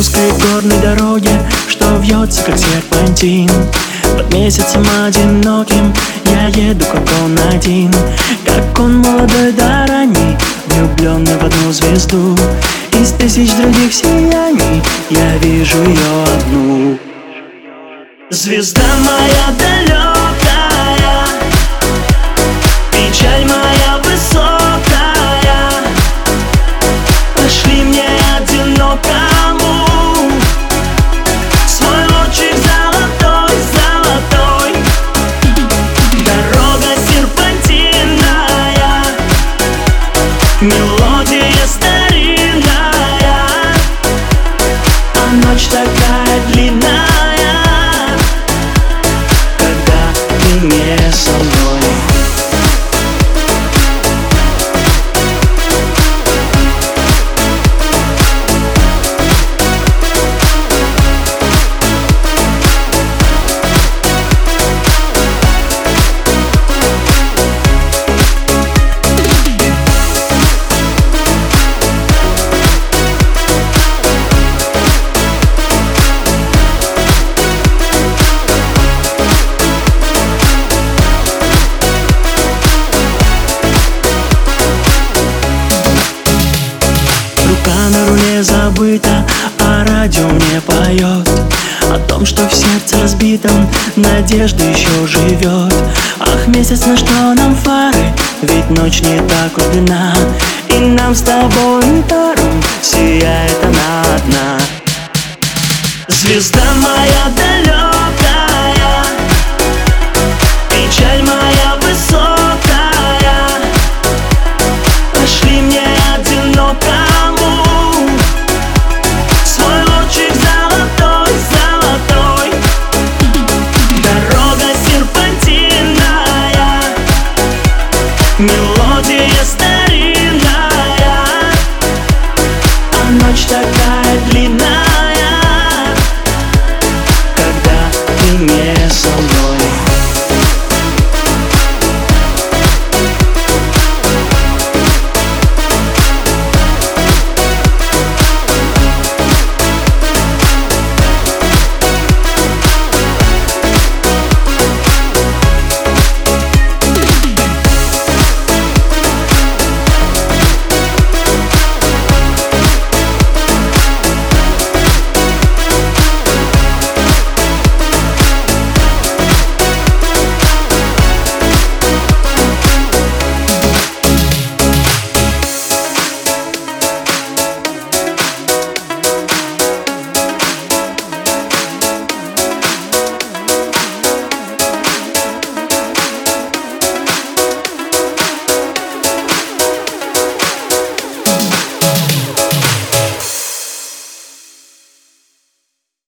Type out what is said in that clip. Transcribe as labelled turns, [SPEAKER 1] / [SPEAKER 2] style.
[SPEAKER 1] Узкой горной дороге, что вьется как серпантин Под месяцем одиноким я еду как он один. Как он молодой да ранний, влюбленный в одну звезду. Из тысяч других сияний я вижу ее одну. Звезда моя далекая руле забыта, а радио мне поет. О том, что в сердце разбитом надежда еще живет. Ах, месяц, на что нам фары, ведь ночь не так длинна. И нам с тобой паром сияет она одна Звезда моя далекая